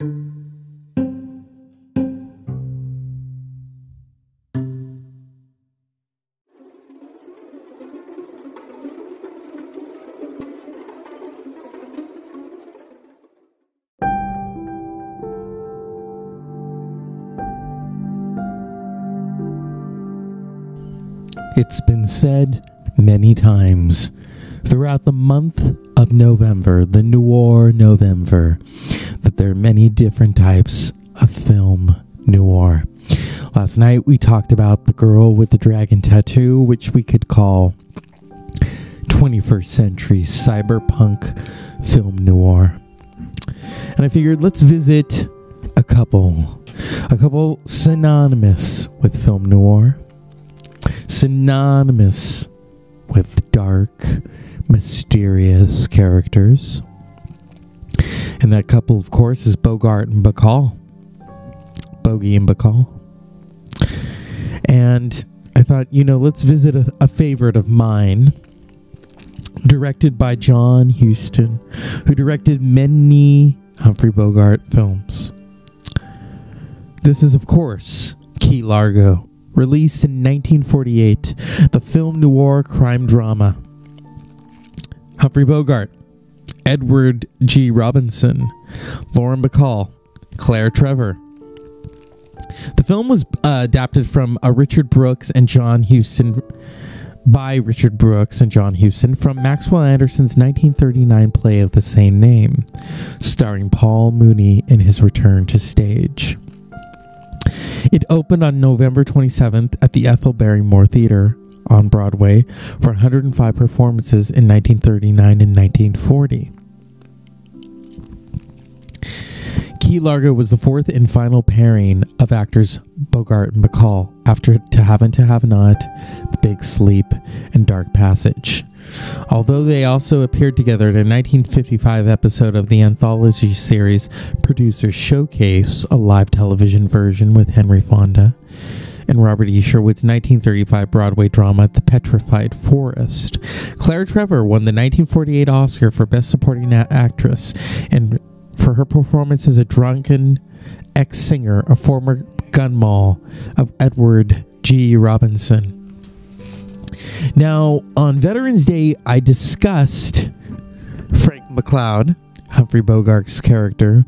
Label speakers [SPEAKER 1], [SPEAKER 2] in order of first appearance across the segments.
[SPEAKER 1] It's been said many times. Throughout the month of November, the noir November, there are many different types of film noir. Last night we talked about the girl with the dragon tattoo, which we could call 21st century cyberpunk film noir. And I figured let's visit a couple, a couple synonymous with film noir synonymous with dark, mysterious characters. And that couple, of course, is Bogart and Bacall. Bogey and Bacall. And I thought, you know, let's visit a, a favorite of mine, directed by John Huston, who directed many Humphrey Bogart films. This is, of course, Key Largo released in 1948, the film noir crime drama. Humphrey Bogart, Edward G. Robinson, Lauren Bacall, Claire Trevor. The film was uh, adapted from a Richard Brooks and John Huston by Richard Brooks and John Huston from Maxwell Anderson's 1939 play of the same name, starring Paul Muni in his return to stage. It opened on November 27th at the Ethel Barrymore Theater on Broadway for 105 performances in 1939 and 1940. Key Largo was the fourth and final pairing of actors Bogart and Bacall after To Have and To Have Not, The Big Sleep, and Dark Passage. Although they also appeared together in a 1955 episode of the anthology series Producer Showcase, a live television version with Henry Fonda, and Robert E. Sherwood's 1935 Broadway drama The Petrified Forest. Claire Trevor won the 1948 Oscar for Best Supporting Actress and for her performance as a drunken ex singer, a former gun moll of Edward G. Robinson. Now, on Veterans Day, I discussed Frank McCloud, Humphrey Bogart's character,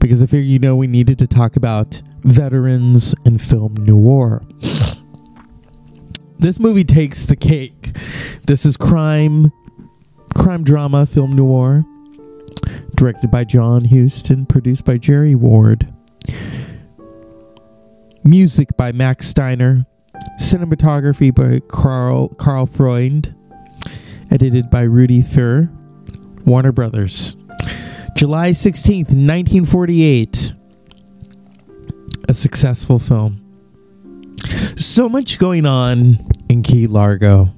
[SPEAKER 1] because I figured, you know, we needed to talk about veterans and film noir. This movie takes the cake. This is crime, crime drama, film noir, directed by John Huston, produced by Jerry Wald. Music by Max Steiner, Cinematography by Carl, Carl Freund. Edited by Rudi Fehr. Warner Brothers. July 16th, 1948. A successful film. So much going on in Key Largo.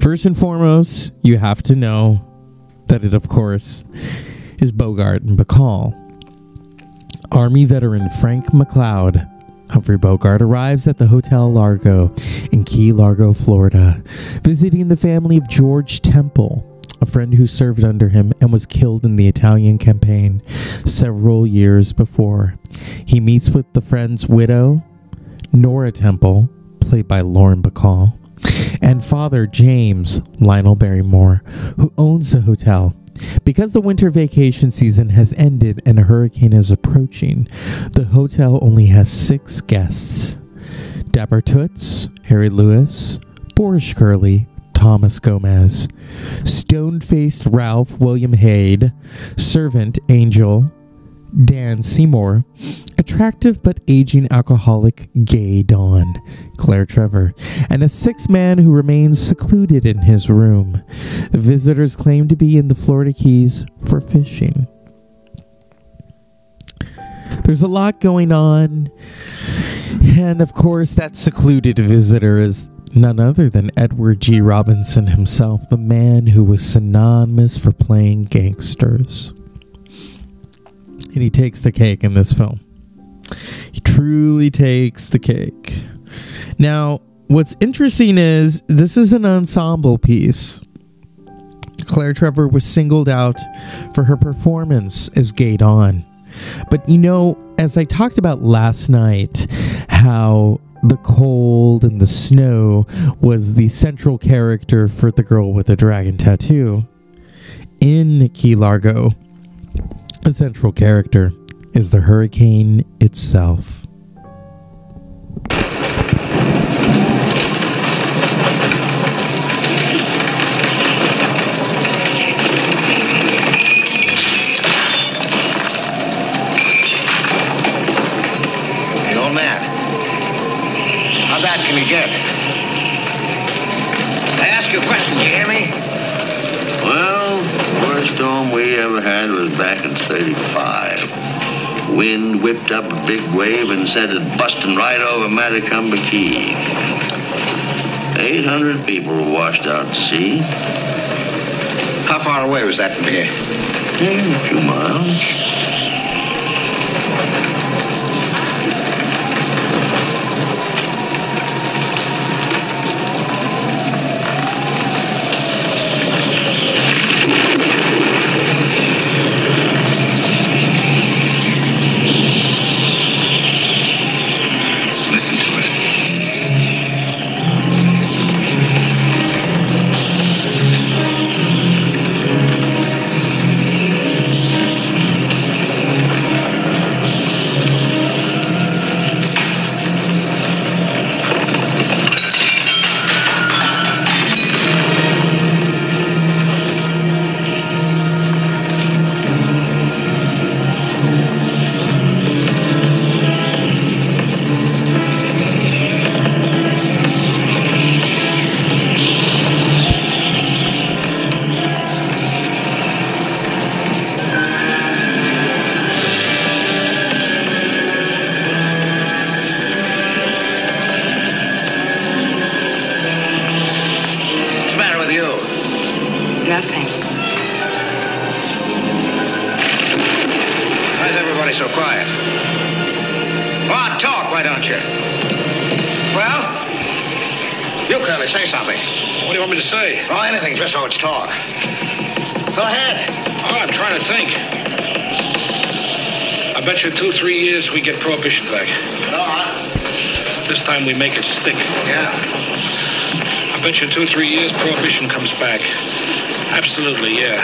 [SPEAKER 1] First and foremost, you have to know that it, of course, is Bogart and Bacall. Army veteran Frank McCloud Humphrey Bogart arrives at the Hotel Largo in Key Largo, Florida, visiting the family of George Temple, a friend who served under him and was killed in the Italian campaign several years before. He meets with the friend's widow, Nora Temple, played by Lauren Bacall, and father James Lionel Barrymore, who owns the hotel. Because the winter vacation season has ended and a hurricane is approaching, the hotel only has six guests. Deborah Toots, Harry Lewis, Boris Curly, Thomas Gomez, stone faced Ralph William Haade, servant Angel, Dan Seymour, attractive but aging alcoholic Gay Dawn, Claire Trevor, and a sixth man who remains secluded in his room. Visitors claim to be in the Florida Keys for fishing. There's a lot going on, and of course, that secluded visitor is none other than Edward G. Robinson himself, the man who was synonymous for playing gangsters and he takes the cake in this film. He truly takes the cake. Now, what's interesting is this is an ensemble piece. Claire Trevor was singled out for her performance as Gay Dawn. But you know, as I talked about last night, how the cold and the snow was the central character for the girl with the dragon tattoo. In Key Largo, the central character is the hurricane itself.
[SPEAKER 2] How bad can
[SPEAKER 3] we get. Storm we ever had was back in 35. Wind whipped up a big wave and sent it busting right over Matecumbe Key. 800 people were washed out to sea.
[SPEAKER 2] How far away was that from here?
[SPEAKER 3] Hmm, a few miles.
[SPEAKER 4] We get prohibition back.
[SPEAKER 2] No?
[SPEAKER 4] This time we make it stick.
[SPEAKER 2] Yeah.
[SPEAKER 4] I bet you two, three years prohibition comes back. Absolutely, yeah.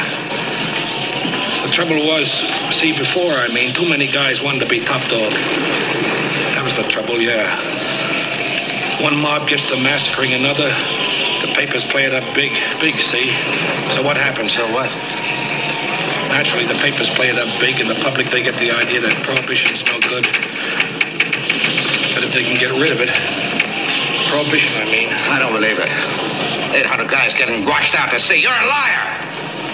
[SPEAKER 4] The trouble was, see, before, I mean, too many guys wanted to be top dog. That was the trouble, yeah. One mob gets to massacring another. The papers play it up big, big, see? So what happens?
[SPEAKER 2] So what?
[SPEAKER 4] Naturally, the papers play it up big, and the public, they get the idea that prohibition's no good. But if they can get rid of it, prohibition, I mean.
[SPEAKER 2] I don't believe it. 800 guys getting washed out to sea. You're a liar.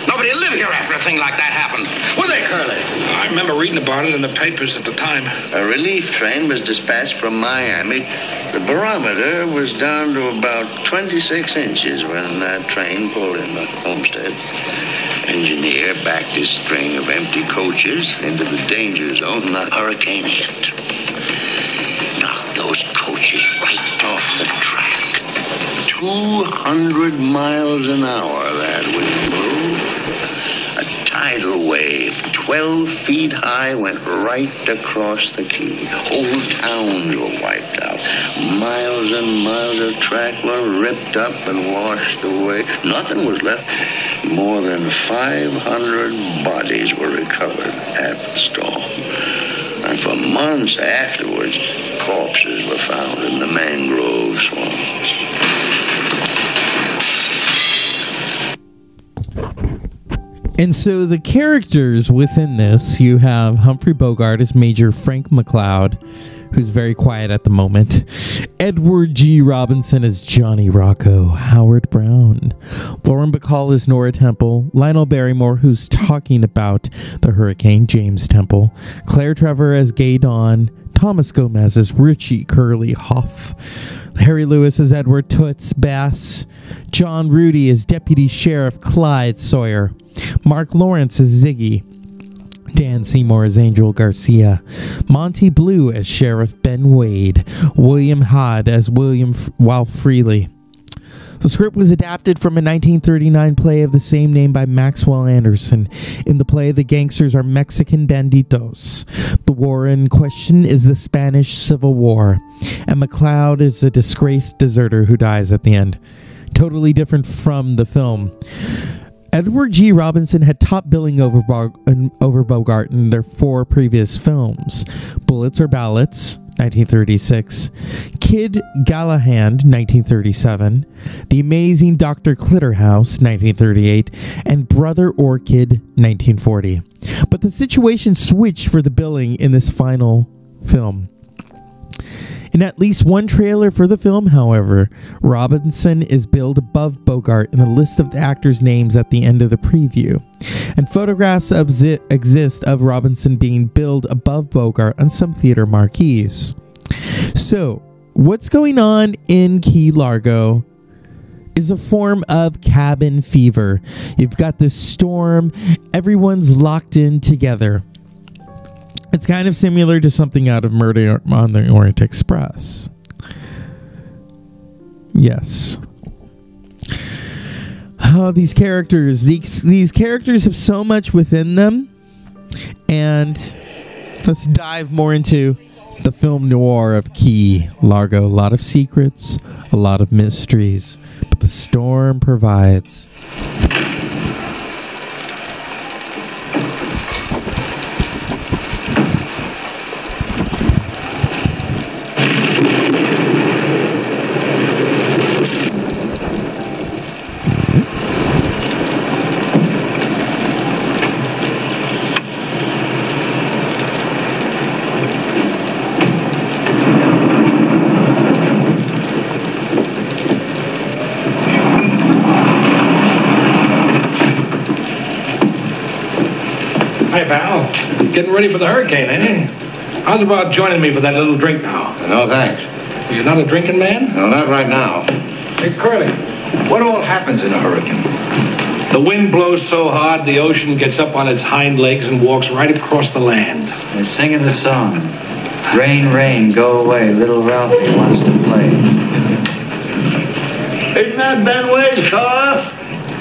[SPEAKER 2] Nobody lived here after a thing like that happened. Were they, Curly?
[SPEAKER 4] I remember reading about it in the papers at the time.
[SPEAKER 3] A relief train was dispatched from Miami. The barometer was down to about 26 inches when that train pulled in the Homestead engineer backed his string of empty coaches into the danger zone the hurricane hit. Knocked those coaches right off the track. 200 miles an hour that wind blew. Tidal wave, 12 feet high, went right across the key. Whole towns were wiped out. Miles and miles of track were ripped up and washed away. Nothing was left more than 500 bodies were recovered after the storm. And for months afterwards, corpses were found in the mangrove swamps.
[SPEAKER 1] And so the characters within this, you have Humphrey Bogart as Major Frank McCloud, who's very quiet at the moment. Edward G. Robinson as Johnny Rocco. Howard Brown. Lauren Bacall as Nora Temple. Lionel Barrymore, who's talking about the hurricane, James Temple. Claire Trevor as Gay Dawn. Thomas Gomez as Richie Curly Hoff. Harry Lewis as Edward Toots Bass. John Rudy as Deputy Sheriff Clyde Sawyer. Marc Lawrence as Ziggy. Dan Seymour as Angel Garcia, Monte Blue as Sheriff Ben Wade, William Hod as William F- Freely, The script was adapted from a 1939 play of the same name by Maxwell Anderson. In the play, the gangsters are Mexican banditos. The war in question is the Spanish Civil War, and McCloud is a disgraced deserter who dies at the end. Totally different from the film. Edward G. Robinson had top billing over, over Bogart in their four previous films Bullets or Ballots, 1936, Kid Galahad, 1937, The Amazing Dr. Clitterhouse, 1938, and Brother Orchid, 1940. But the situation switched for the billing in this final film. In at least one trailer for the film, however, Robinson is billed above Bogart in a list of the actors' names at the end of the preview, and photographs exist of Robinson being billed above Bogart on some theater marquees. So, what's going on in Key Largo is a form of cabin fever. You've got this storm, everyone's locked in together. It's kind of similar to something out of Murder on the Orient Express. Yes. Oh, these characters. These, these characters have so much within them. And let's dive more into the film noir of Key Largo. A lot of secrets, a lot of mysteries, but the storm provides.
[SPEAKER 4] Getting ready for the hurricane, ain't you? How's about joining me for that little drink now?
[SPEAKER 3] No, thanks.
[SPEAKER 4] You're not a drinking man?
[SPEAKER 3] No, not right now.
[SPEAKER 5] Hey, Curly, what all happens in a hurricane?
[SPEAKER 4] The wind blows so hard, the ocean gets up on its hind legs and walks right across the land.
[SPEAKER 6] They're singing a song. Rain, rain, go away. Little Ralphie wants to play.
[SPEAKER 3] Isn't that Ben Wade's car?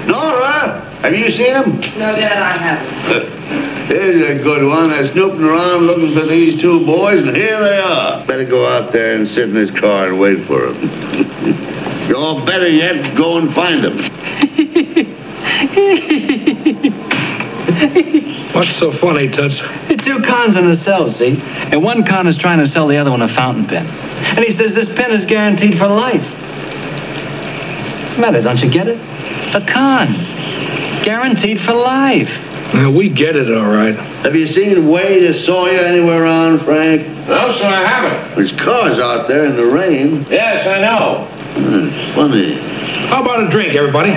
[SPEAKER 3] Nora, have you seen him?
[SPEAKER 7] No, Dad, I haven't.
[SPEAKER 3] Here's a good one. They're snooping around looking for these two boys, and here they are. Better go out there and sit in his car and wait for them. or better yet, go and find them.
[SPEAKER 4] What's so funny, Toots?
[SPEAKER 6] Two cons in a cell, see? And one con is trying to sell the other one a fountain pen. And he says this pen is guaranteed for life. What's the matter? Don't you get it? A con. Guaranteed for life.
[SPEAKER 4] Now, we get it, all right.
[SPEAKER 3] Have you seen Wade or Sawyer anywhere around, Frank?
[SPEAKER 5] No, sir, I haven't.
[SPEAKER 3] His car's out there in the rain.
[SPEAKER 5] Yes, I know.
[SPEAKER 3] Hmm, funny.
[SPEAKER 4] How about a drink, everybody?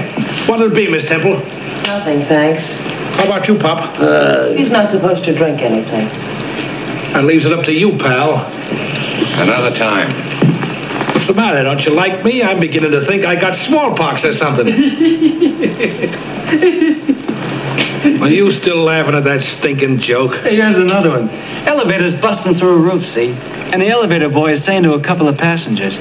[SPEAKER 4] What'll it be, Miss Temple?
[SPEAKER 7] Nothing, thanks.
[SPEAKER 4] How about you, Pop?
[SPEAKER 7] Uh, He's not supposed to drink anything.
[SPEAKER 4] That leaves it up to you, pal.
[SPEAKER 5] Another time.
[SPEAKER 4] What's the matter? Don't you like me? I'm beginning to think I got smallpox or something. Are you still laughing at that stinking joke?
[SPEAKER 6] Hey, here's another one. Elevator's busting through a roof, see? And the elevator boy is saying to a couple of passengers,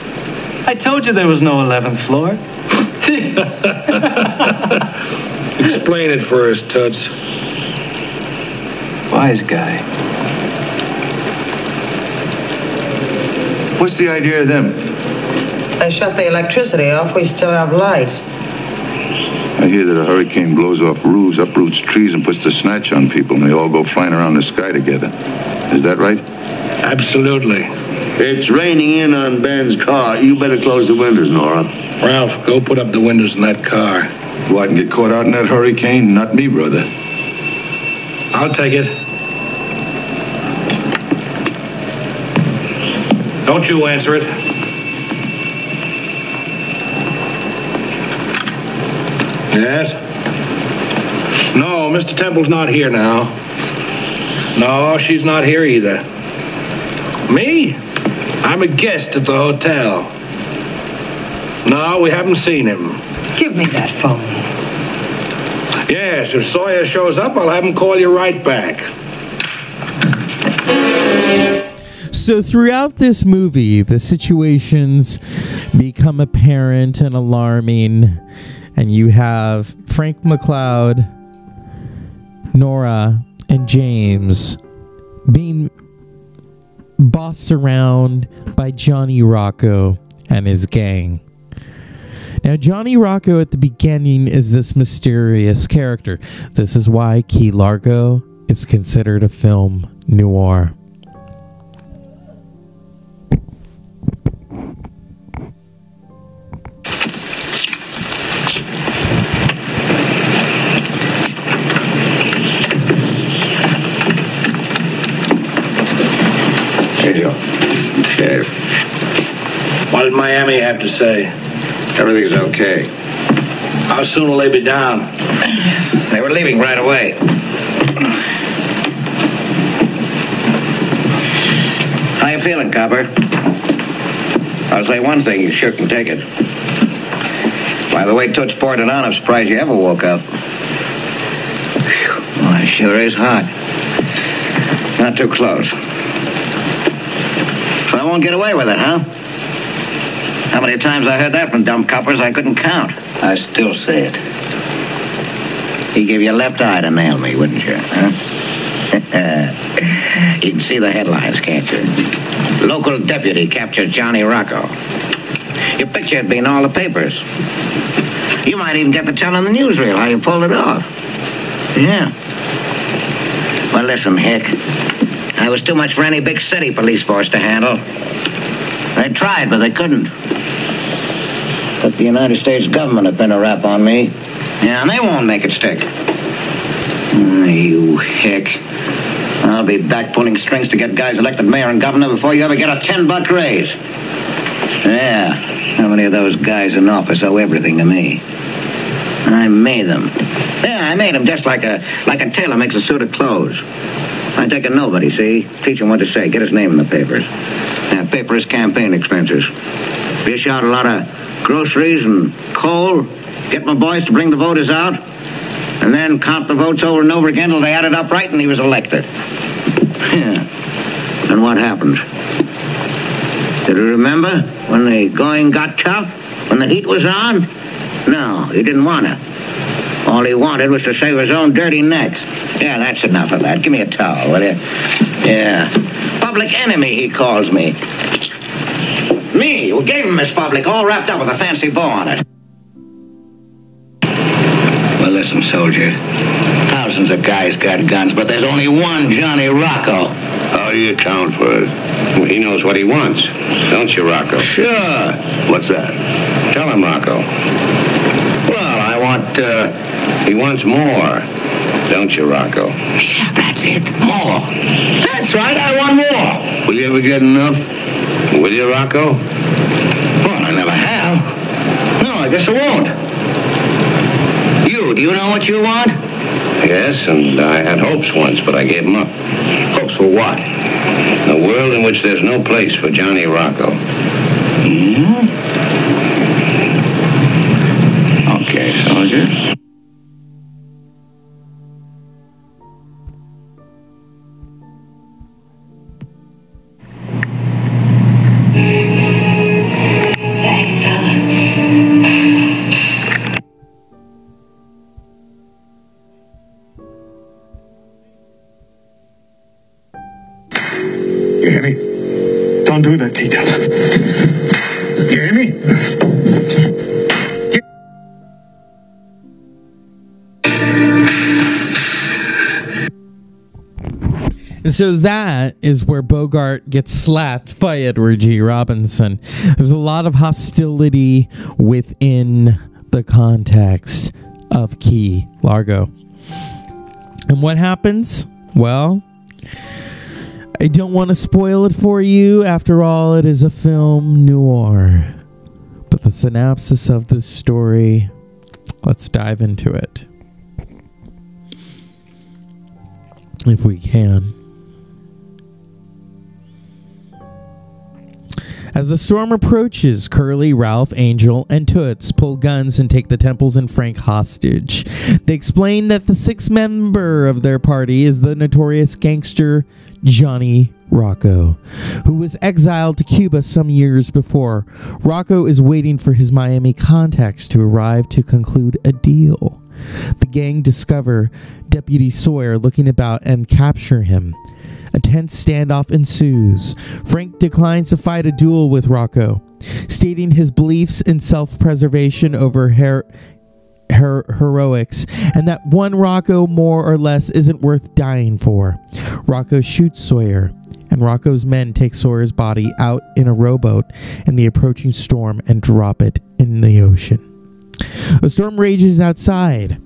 [SPEAKER 6] I told you there was no 11th floor.
[SPEAKER 4] Explain it first, Toots.
[SPEAKER 6] Wise guy.
[SPEAKER 5] What's the idea of them?
[SPEAKER 7] They shut the electricity off. We still have light.
[SPEAKER 5] I hear that a hurricane blows off roofs, uproots trees, and puts the snatch on people, and they all go flying around the sky together. Is that right?
[SPEAKER 4] Absolutely.
[SPEAKER 3] It's raining in on Ben's car. You better close the windows, Nora.
[SPEAKER 4] Ralph, go put up the windows in that car.
[SPEAKER 5] Go out and get caught out in that hurricane? Not me, brother.
[SPEAKER 4] I'll take it. Don't you answer it. Yes? No, Mr. Temple's not here now. No, she's not here either. Me? I'm a guest at the hotel. No, we haven't seen him.
[SPEAKER 7] Give me that phone.
[SPEAKER 4] Yes, if Sawyer shows up, I'll have him call you right back.
[SPEAKER 1] So throughout this movie, the situations become apparent and alarming. And you have Frank McCloud, Nora, and James being bossed around by Johnny Rocco and his gang. Now, Johnny Rocco at the beginning is this mysterious character. This is why Key Largo is considered a film noir.
[SPEAKER 3] Joe. Sheriff,
[SPEAKER 4] What did Miami have to say?
[SPEAKER 3] everything's okay.
[SPEAKER 4] How soon will they be down?
[SPEAKER 2] They were leaving right away. How you feeling, Copper? I'll say one thing, you sure can take it. By the way Toots poured it on, I'm surprised you ever woke up. Whew, well, it sure is hot. Not too close. I won't get away with it, huh? How many times I heard that from dumb coppers I couldn't count.
[SPEAKER 3] I still say it.
[SPEAKER 2] He gave you a left eye to nail me, wouldn't you? Huh? you can see the headlines, can't you? Local deputy captured Johnny Rocco. Your picture would be in all the papers. You might even get to tell on the newsreel how you pulled it off. Yeah. Well, listen, Hick. I was too much for any big city police force to handle. They tried, but they couldn't. But the United States government have been a rap on me. Yeah, and they won't make it stick. Ah, you hick. I'll be back pulling strings to get guys elected mayor and governor before you ever get a 10 buck raise. Yeah, how many of those guys in office owe everything to me? I made them. Yeah, I made them just like a like a tailor makes a suit of clothes. I take a nobody, see? Teach him what to say. Get his name in the papers. Yeah, paper his campaign expenses. Dish out a lot of groceries and coal. Get my boys to bring the voters out. And then count the votes over and over again till they added up right and he was elected. Yeah. And what happened? Did you remember when the going got tough? When the heat was on? No, he didn't want to. All he wanted was to save his own dirty neck. Yeah, that's enough of that. Give me a towel, will you? Yeah. Public enemy, he calls me. Me, who gave him his public, all wrapped up with a fancy bow on it. Well, listen, soldier. Thousands of guys got guns, but there's only one Johnny Rocco.
[SPEAKER 3] How do you account for it? Well, he knows what he wants, don't you, Rocco?
[SPEAKER 2] Sure.
[SPEAKER 3] What's that? Tell him, Rocco.
[SPEAKER 2] Well, I want, uh,
[SPEAKER 3] He wants more, don't you, Rocco?
[SPEAKER 2] yeah, that's it. More. That's right, I want more.
[SPEAKER 3] Will you ever get enough? Will you, Rocco?
[SPEAKER 2] Well, I never have. No, I guess I won't. You, do you know what you want?
[SPEAKER 3] Yes, and I had hopes once, but I gave them up.
[SPEAKER 2] Hopes for what?
[SPEAKER 3] A world in which there's no place for Johnny Rocco.
[SPEAKER 2] Hmm?
[SPEAKER 8] Don't do. You hear me?
[SPEAKER 1] And so that is where Bogart gets slapped by Edward G. Robinson. There's a lot of hostility within the context of Key Largo. And what happens? Well, I don't want to spoil it for you. After all, it is a film noir. But the synopsis of this story, let's dive into it. If we can. As the storm approaches, Curly, Ralph, Angel, and Toots pull guns and take the Temples and Frank hostage. They explain that the sixth member of their party is the notorious gangster Johnny Rocco, who was exiled to Cuba some years before. Rocco is waiting for his Miami contacts to arrive to conclude a deal. The gang discover Deputy Sawyer looking about and capture him. A tense standoff ensues. Frank declines to fight a duel with Rocco, stating his beliefs in self preservation over her- her- heroics, and that one Rocco more or less isn't worth dying for. Rocco shoots Sawyer, and Rocco's men take Sawyer's body out in a rowboat in the approaching storm and drop it in the ocean. A storm rages outside.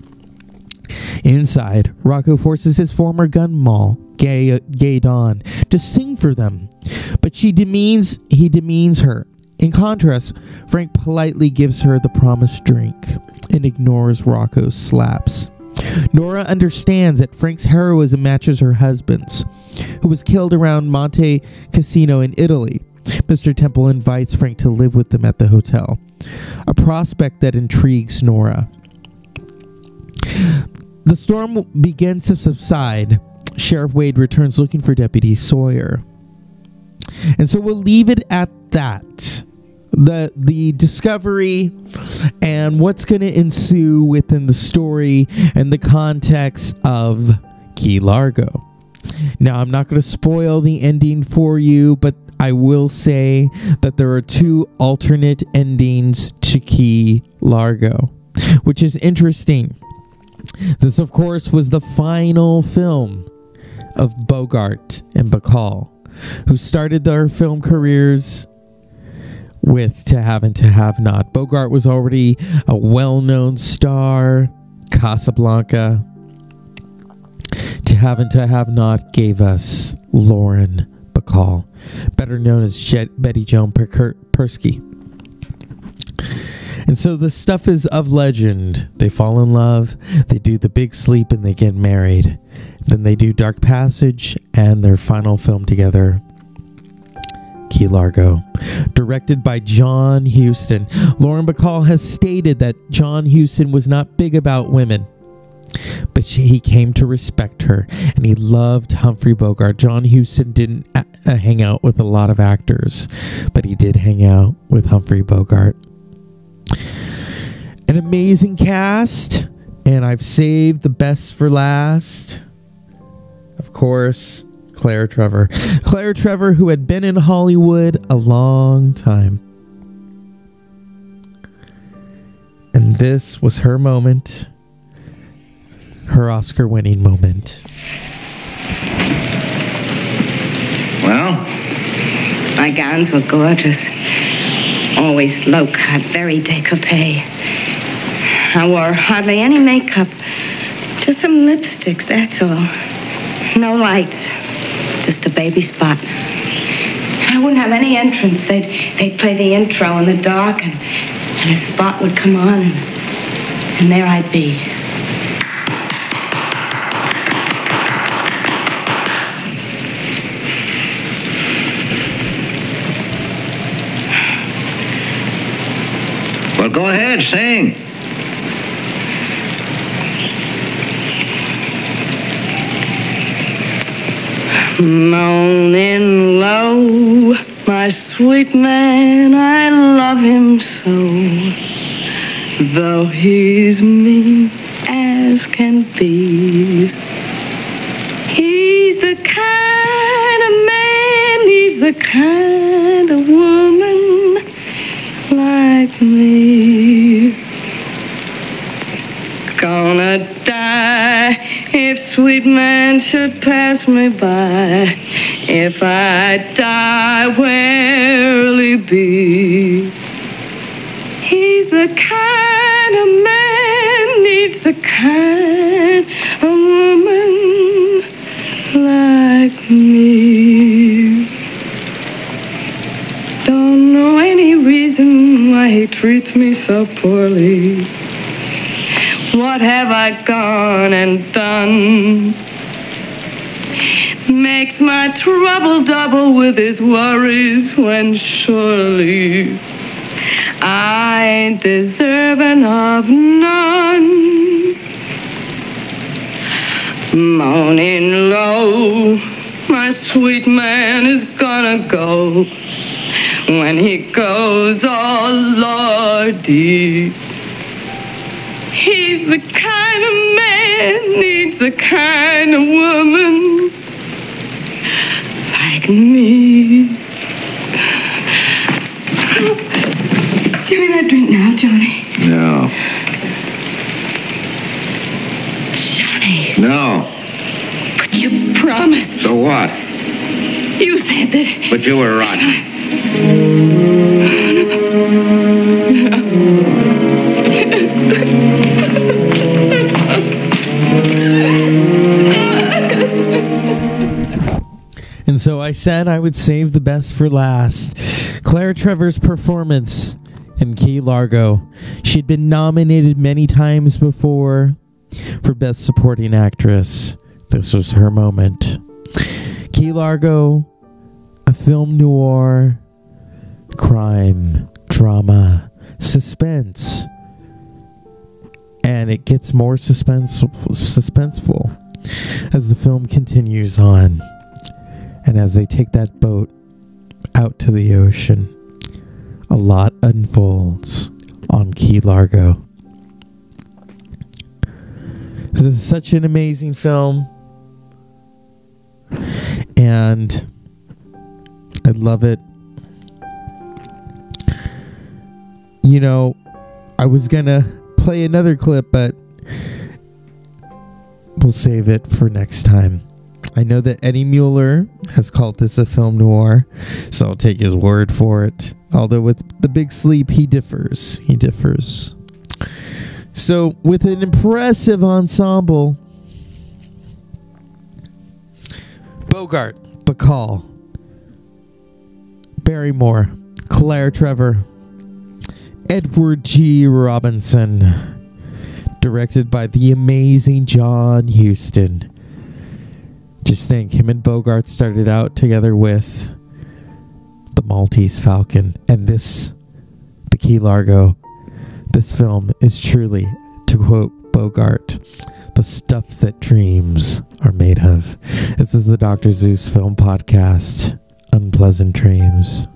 [SPEAKER 1] Inside, Rocco forces his former gun moll, Gay, uh, Gay Dawn, to sing for them, but she demeans he demeans her. In contrast, Frank politely gives her the promised drink and ignores Rocco's slaps. Nora understands that Frank's heroism matches her husband's, who was killed around Monte Cassino in Italy. Mr. Temple invites Frank to live with them at the hotel, a prospect that intrigues Nora. The storm begins to subside. Sheriff Wade returns looking for Deputy Sawyer. And so we'll leave it at that. The the discovery and what's going to ensue within the story and the context of Key Largo. Now, I'm not going to spoil the ending for you, but I will say that there are two alternate endings to Key Largo, which is interesting. This, of course, was the final film of Bogart and Bacall, who started their film careers with To Have and To Have Not. Bogart was already a well known star, Casablanca. To Have and To Have Not gave us Lauren Bacall, better known as Jet- Betty Joan Per- Perske. And so the stuff is of legend. They fall in love, they do the big sleep, and they get married. Then they do Dark Passage and their final film together, Key Largo. Directed by John Huston. Lauren Bacall has stated that John Huston was not big about women. But she, he came to respect her and he loved Humphrey Bogart. John Huston didn't uh, uh, hang out with a lot of actors, but he did hang out with Humphrey Bogart an amazing cast, and I've saved the best for last. Of course, Claire Trevor. Claire Trevor, who had been in Hollywood a long time. And this was her moment, her Oscar winning moment.
[SPEAKER 9] Well?
[SPEAKER 10] My gowns were gorgeous. Always low cut, very decollete. I wore hardly any makeup. Just some lipsticks, that's all. No lights. Just a baby spot. I wouldn't have any entrance. They'd, they'd play the intro in the dark, and, and a spot would come on, and, and there I'd be.
[SPEAKER 2] Well, go ahead, sing.
[SPEAKER 10] Moaning low, my sweet man, I love him so. Though he's mean as can be. He's the kind of man, he's the kind of woman like me. Gonna die if sweet man should pass me by. If I die, where'll he be? He's the kind of man, needs the kind of woman like me. Don't know any reason why he treats me so poorly. What have I gone and done? makes my trouble double with his worries when surely I deserve enough none. Moaning low, my sweet man is gonna go. When he goes, oh lordy. He's the kind of man needs the kind of woman like me. Give me that drink now, Johnny.
[SPEAKER 3] No.
[SPEAKER 10] Johnny,
[SPEAKER 3] No.
[SPEAKER 10] but you promised.
[SPEAKER 3] So what?
[SPEAKER 10] You said that.
[SPEAKER 3] But you were rotten.
[SPEAKER 1] And so I said I would save the best for last. Claire Trevor's performance in Key Largo. She'd been nominated many times before for Best Supporting Actress. This was her moment. Key Largo, a film noir, crime, drama, suspense. And it gets more suspense- suspenseful as the film continues on. And as they take that boat out to the ocean, a lot unfolds on Key Largo. This is such an amazing film. And I love it. You know, I was going to play another clip, but we'll save it for next time. I know that Eddie Muller has called this a film noir, so I'll take his word for it. Although with The Big Sleep, he differs. He differs. So, with an impressive ensemble, Bogart, Bacall, Barrymore, Claire Trevor, Edward G. Robinson, directed by the amazing John Huston. Just think, him and Bogart started out together with the Maltese Falcon, and this, the Key Largo. This film is truly, to quote Bogart, the stuff that dreams are made of. This is the Dr. Zeus Film Podcast. Unpleasant dreams.